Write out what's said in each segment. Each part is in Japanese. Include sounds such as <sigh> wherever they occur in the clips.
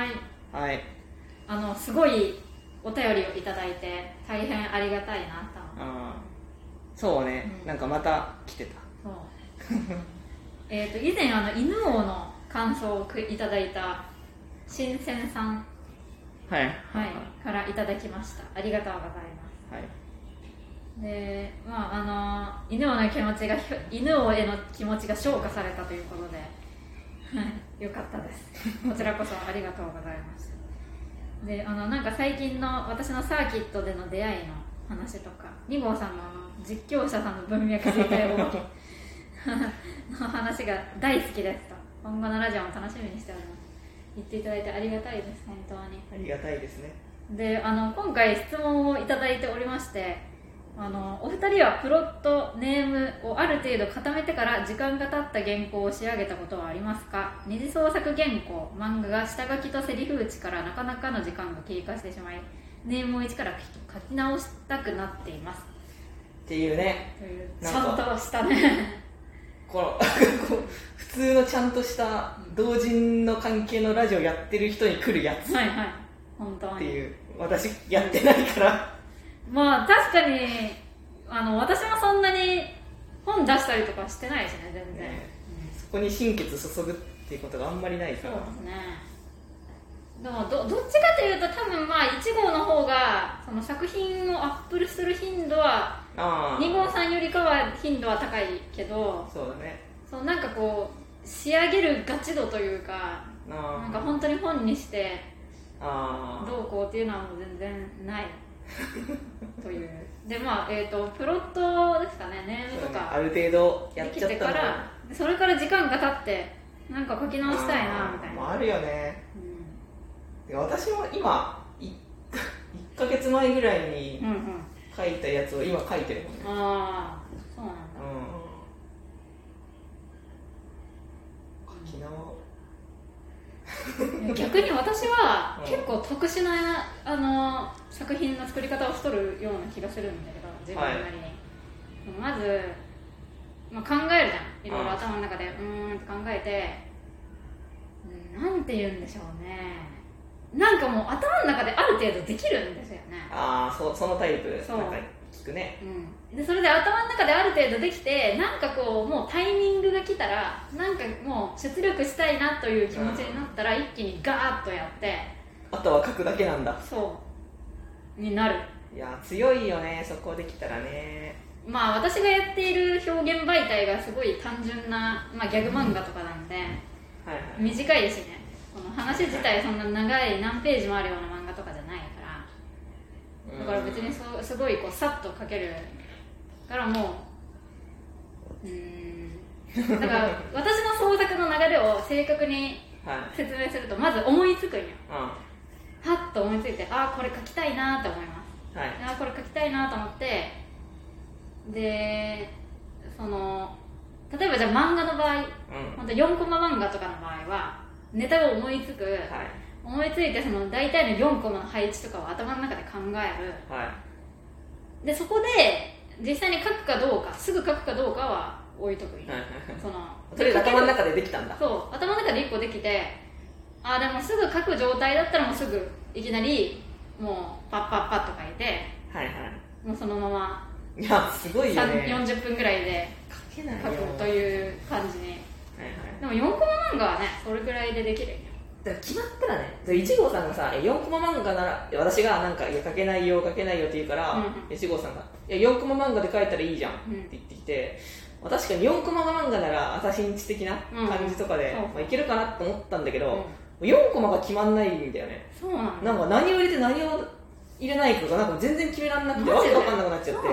はい。はい。あのすごいお便りをいただいて大変ありがたいなあー。そうね、うん。なんかまた来てた。そう。<laughs> えっと以前あの犬王の感想をくいただいた新鮮さん、はい。はい、からいただきました。ありがとうございます。はい。でまああの犬王の気持ちが犬王への気持ちが昇華されたということで、はい、よかったです。こちらこそありがとうございます。であのなんか最近の私のサーキットでの出会いの話とか2号さんの実況者さんの文脈自体を <laughs> の話が大好きですと。今後のラジオも楽しみにしております。言っていただいてありがたいです。本当に。ありがたいですね。であの今回質問をいただいておりましてあのお二人はプロットネームをある程度固めてから時間が経った原稿を仕上げたことはありますか？二次創作原稿漫画が下書きとセリフ打ちからなかなかの時間が経過してしまいネームを一から書き直したくなっています。っていうね。ちゃんとしたね。この <laughs> 普通のちゃんとした同人の関係のラジオやってる人に来るやつ。っはいはい。本当に。ていう。私やってないからまあ確かにあの私もそんなに本出したりとかしてないしね全然、ねそこに心血注ぐっていうことがあんまりないから。そうですね。でもどどっちかというと多分まあ1号の方がその作品をアップルする頻度はああ2号さんよりかは頻度は高いけどそうだね。そうなんかこう仕上げるガチ度というかあなんか本当に本にしてあどうこうっていうのはもう全然ない <laughs> という。でまあえっ、とプロットですかねネームとか。ある程度やっちゃってたの。からそれから時間が経ってなんか書き直したいなみたいな、あるよね。うてか私も今い1ヶ月前ぐらいにん、うんうん。書いたやつを今書いてるもんね。ああそうなんだ。うん書き直いや逆に私はうん結構特殊なあの作品の作り方をしとるような気がするんだけど自分なりに、まず、まあ、考えるじゃん。いろいろ頭の中でうーんって考えてうんなんて言うんでしょうね。なんかもう頭の中である程度できるんですよね。ああそそのタイプそう聞くね。うん、でそれで頭の中である程度できてなんかこうもうタイミングが来たらなんかもう出力したいなという気持ちになったら一気にガーッとやって。あとは書くだけなんだ。そう。になる。いや強いよねそこできたらね。まあ私がやっている表現媒体がすごい単純な、まあ、ギャグ漫画とかなんではいはい。短いしね。この話自体そんな長い何ページもあるような漫画だから別にそうすごいこうさっと書けるからもううーん。だから私の創作の流れを正確にはい説明するとまず思いつくんよ。あはっと思いついてああこれ書きたいなと思います。はい。ああこれ書きたいなと思って。でその例えばじゃあ漫画の場合うん。本当4コマ漫画とかの場合はネタが思いつく、はい思いついてその大体の4コマの配置とかを頭の中で考える。はい。でそこで実際に書くかどうかすぐ書くかどうかは置いとく。んよはいそのとりあえず頭の中でできたんだ。そう頭の中で1個できてあでもすぐ書く状態だったらもうすぐいきなりもうパッパッパッと書いてはいはもうそのままいいやすごいよ3ね40分ぐらいで書けないよ。書くという感じに。はいはい。でも4コマ漫画はねそれぐらいでできるんよだから決まったらね1号さんがさ4コマ漫画なら私がなんかいや書けないよ書けないよって言うから、うん。1号さんがいや4コマ漫画で書いたらいいじゃんってうん。言ってきて、まあ確かに4コマ漫画ならアサシンチ的な感じとかで、う。んまあ、いけるかなと思ったんだけうん。ど、4コマが決まんないんだよね。そうなんだなんか何を入れて何を入れないかがなんか全然決めらんなくてわけわかんなくなっちゃって。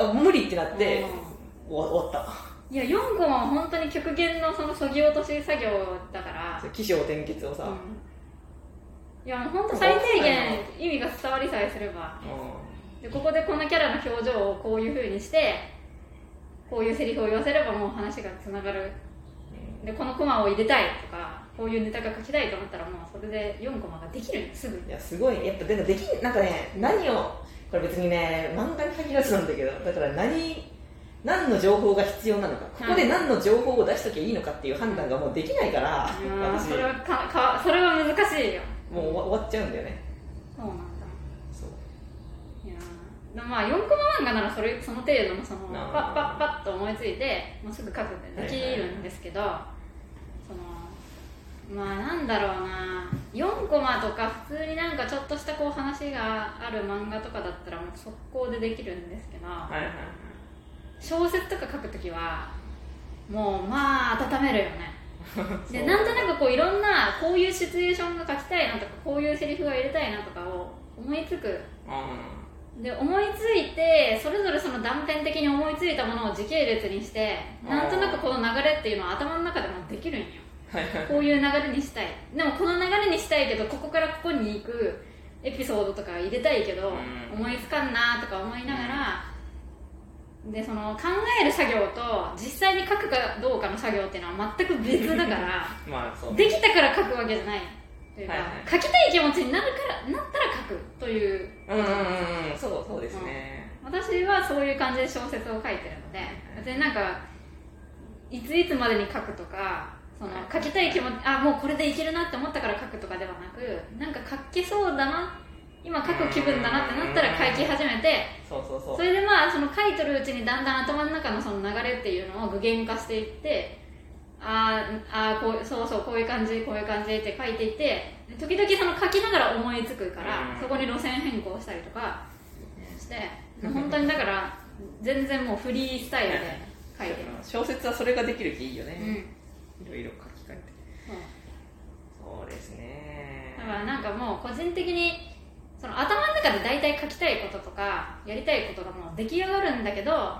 あ無理ってなって、うん。終わっいや4コマは本当に極限のそのそぎ落とし作業だから。た起承転結をさ、うん。いやもう本当最低限意味が伝わりさえすれば。うでここでこのキャラの表情をこういう風にしてこういうセリフを言わせればもう話がつながる。ん。でこのコマを入れたいとかこういうネタが書きたいと思ったらもうそれで4コマができるすすぐいやすごいやっぱでもできんなんかね何をこれ別にね漫画に限らずなんだけどだから何何の情報が必要なのかここで何の情報を出しときゃいいのかっていう判断がもうできないから、それはかかそれは難しいよ。もう終わ終わっちゃうんだよね。そうなんだ。そう。いやまあ4コマ漫画ならそれその程度のそのパッパッパッと思いついてもうすぐ書くってできるんですけど、そのまあなんだろうな。4コマとか普通になんかちょっとしたこう話がある漫画とかだったらもう速攻でできるんですけど、はいはいはい小説とか書くときはもうまあ温めるよね。<laughs> でなんとなくこういろんなこういうシチュエーションが書きたいなとかこういうセリフが入れたいなとかを思いつく。うで思いついてそれぞれその断片的に思いついたものを時系列にしてなんとなくこの流れっていうのは頭の中でもできるんよ。こういう流れにしたい。でもこの流れにしたいけどここからここに行くエピソードとか入れたいけど、うん。思いつかんなとか思いながら、でその考える作業と実際に書くかどうかの作業っていうのは全く別だから <laughs> まあできたから書くわけじゃないというか、はいはい。書きたい気持ちになるからなったら書くといううんうんうんうん。そうそうですね、私はそういう感じで小説を書いてるので別になんかいついつまでに書くとかその書きたい気持ちあもうこれでいけるなって思ったから書くとかではなくなんか書けそうだな今書く気分だなってなったら書き始めてそうそうそう。それでまあその書いてるうちにだんだん頭の中のその流れっていうのを具現化していってあーあーこうそうそうこういう感じこういう感じって書いていって時々その書きながら思いつくからうん。そこに路線変更したりとかして本当にだから全然もうフリースタイルで書いてる、小説はそれができる気いいようん。ね、いろいろ書き換えて。そう。そうですね。だからなんかもう個人的にその頭の中で大体書きたいこととかやりたいことがもう出来上がるんだけど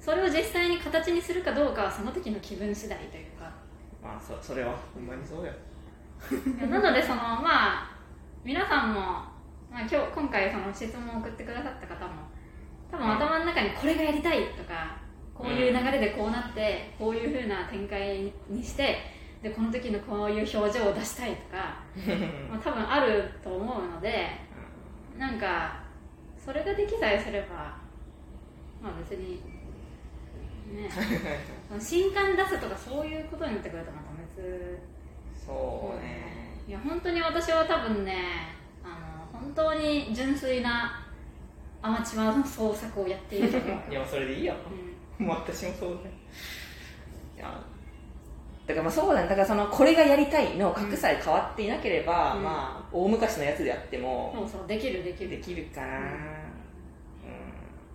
それを実際に形にするかどうかはその時の気分次第というか。まあそそれはほんまにそうよ。なのでそのまあ皆さんも、まあ、今日今回その質問を送ってくださった方も多分頭の中にこれがやりたいとかこういう流れでこうなってこういう風な展開にしてでこの時のこういう表情を出したいとか、<laughs> まあ、多分あると思うのでなんかそれができさえすればまあ別にね。新刊出すとかそういうことになってくるとまた別。そうね。いや本当に私は多分ねあの本当に純粋なアマチュアの創作をやっていると思う、<laughs> いやそれでいいよ。うん。もう私もそうだねいやだからまあそうだね。だからそのこれがやりたいの格さえ変わっていなければ、うん。まあ大昔のやつであってもそうそうできるできでるきるかな、うん。うん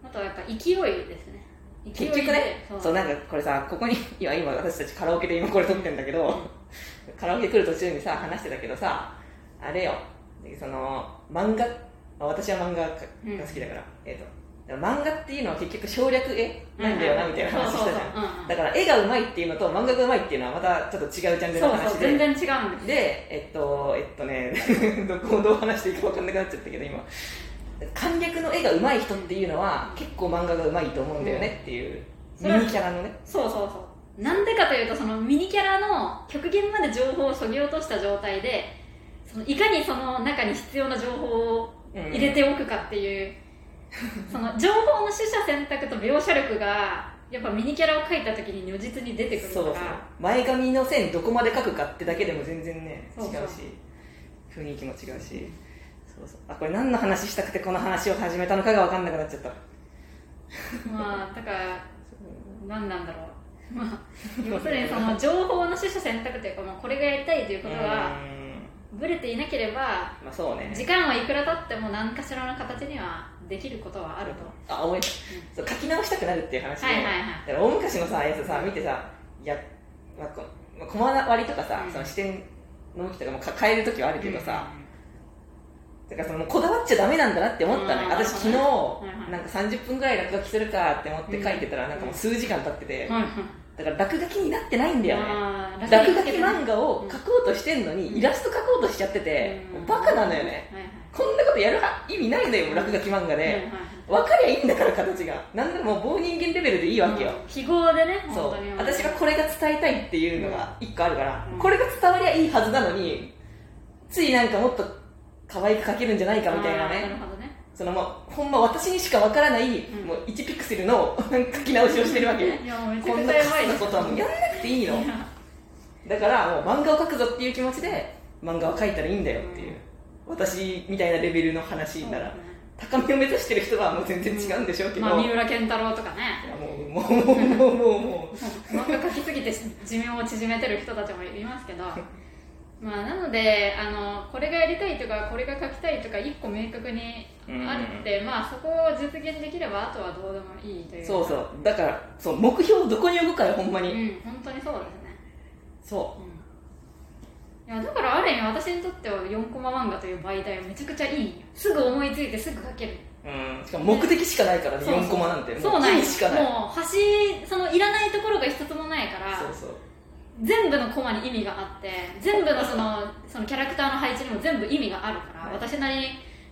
あとはやっぱ勢いですね。結局ねそう。なんかこれさここに今今私たちカラオケで今これ撮ってるんだけど、カラオケ来る途中にさ話してたけどさあれよ。その漫画私は漫画が好きだから、えっ、とだから漫画っていうのは結局省略絵なんだよなみたいな話したじゃん。だから絵がう。まいっていうのと漫画がうまいっていうのはまたちょっと違うジャンルの話で。そう全然違うんです。でえっとえっとね <laughs> どこをどう話していいか分かんなくなっちゃったけど今。簡略の絵がうまい人っていうのは結構漫画がうまいと思うんだよねっていう、ミニキャラのね。そうそうそう。なんでかというとそのミニキャラの極限まで情報をそぎ落とした状態でそのいかにその中に必要な情報を入れておくかっていう、<laughs> その情報の取捨選択と描写力がやっぱミニキャラを描いた時に如実に出てくるから。そうそう。前髪の線どこまで描くかってだけでも全然ね違うし雰囲気も違うし。そうそう。あこれ何の話したくてこの話を始めたのかが分かんなくなっちゃった。まあだから何なんだろう。<laughs> まあ要するにその情報の取捨選択というか、まあ、これがやりたいということはうん。ブレていなければまあそうね。時間はいくら経っても何かしらの形にはできることはあると。あ思い出。したそう書き直したくなるっていう話で、はいはいはい。だから大昔のさやつさ見てさいや、まあ、こまあ小回りとかさ、うん。その視点の向きとかもか変える時はあるけどさ、だからそのもうこだわっちゃダメなんだなって思ったのよ、うん。私昨日、なんか30分ぐらい落書きするかって思って書いてたら、うんなんかもう数時間経ってて、だから落書きになってないんだよね。落書き漫画を描こうとしてんのに、イラスト描こうとしちゃってて、うん。バカなのよね。はいはいこんなことやるは意味ないんだよ落書き漫画で、分かりゃいいんだから形が。なんでも棒人間レベルでいいわけよ、うん。記号でねそう。私がこれが伝えたいっていうのが一個あるから、うん。これが伝わりゃいいはずなのについなんかもっと可愛く描けるんじゃないかみたいなね。そのまほんま私にしかわからない、ん。もう1ピクセルの書き直しをしてるわけいやもうめちゃこんなカくちゃやばい。スなことはもうやんなくていいの。だからもう漫画を描くぞっていう気持ちで漫画を描いたらいいんだよっていう、私みたいなレベルの話なら、高みを目指してる人はもう全然違うんでしょうけど、まあ三浦健太郎とかね。もうもうもうもうもうもう。漫画描きすぎて寿命を縮めてる人たちもいますけど。<laughs> まあなのであのこれがやりたいとかこれが描きたいとか一個明確にあるって、まあそこを実現できればあとはどうでもいいというか。そうそう。だからそう目標をどこに置くかよほんまに、うん本当にそうですね。そいやだからある意味私にとっては4コマ漫画という媒体はめちゃくちゃいい。すぐ思いついてすぐ描ける。う、うん、しかも目的しかないからねそうそう。4コマなんて。そうなんよ意味しかない。もう端そのいらないところが一つもないからそうそう。全部のコマに意味があって全部のそのそのキャラクターの配置にも全部意味があるから、はい。私なりに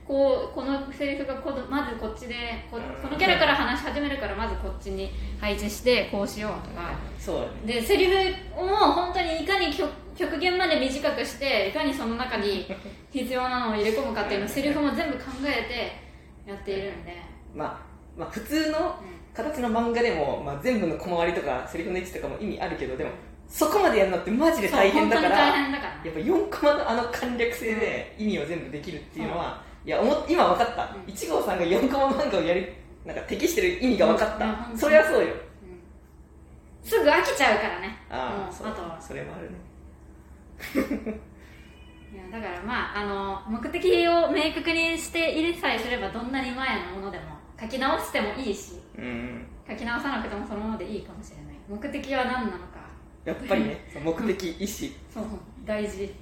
こうこのセリフがこのまずこっちでこうんこのキャラから話し始めるからまずこっちに配置してこうしようとか。そうだね。でセリフを本当にいかに極極限まで短くしていかにその中に <laughs> 必要なのを入れ込むかっていうのをセリフも全部考えてやっているんで、まあ、まあ普通のうん。形の漫画でも、まあ、全部の小回りとかセリフの位置とかも意味あるけどでもそこまでやるのってマジで大変だからやっぱ4コマのあの簡略性で意味を全部できるっていうのは、いや思っ今分かった、うん。1号さんが4コマ漫画をやるなんか適してる意味が分かった、うん。それはそうよ。うん。すぐ飽きちゃうからね。あああとは。それもあるね。<laughs> いやだからまああの目的を明確にしていれさえすればどんなに前のものでも書き直してもいいしうん。書き直さなくてもそのままでいいかもしれない。目的は何なのか。やっぱりね目的意思そうそう。大事